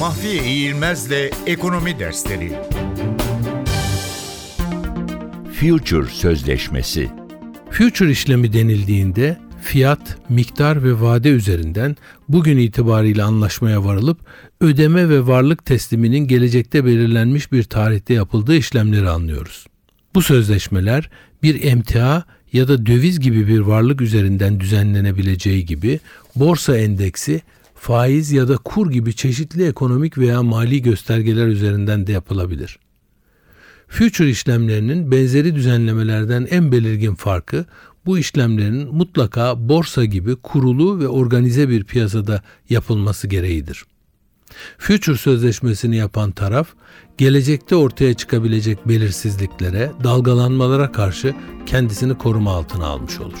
Mahfiye İğilmez'le Ekonomi Dersleri Future Sözleşmesi Future işlemi denildiğinde fiyat, miktar ve vade üzerinden bugün itibariyle anlaşmaya varılıp ödeme ve varlık tesliminin gelecekte belirlenmiş bir tarihte yapıldığı işlemleri anlıyoruz. Bu sözleşmeler bir emtia ya da döviz gibi bir varlık üzerinden düzenlenebileceği gibi borsa endeksi, faiz ya da kur gibi çeşitli ekonomik veya mali göstergeler üzerinden de yapılabilir. Future işlemlerinin benzeri düzenlemelerden en belirgin farkı bu işlemlerin mutlaka borsa gibi kurulu ve organize bir piyasada yapılması gereğidir. Future sözleşmesini yapan taraf, gelecekte ortaya çıkabilecek belirsizliklere, dalgalanmalara karşı kendisini koruma altına almış olur.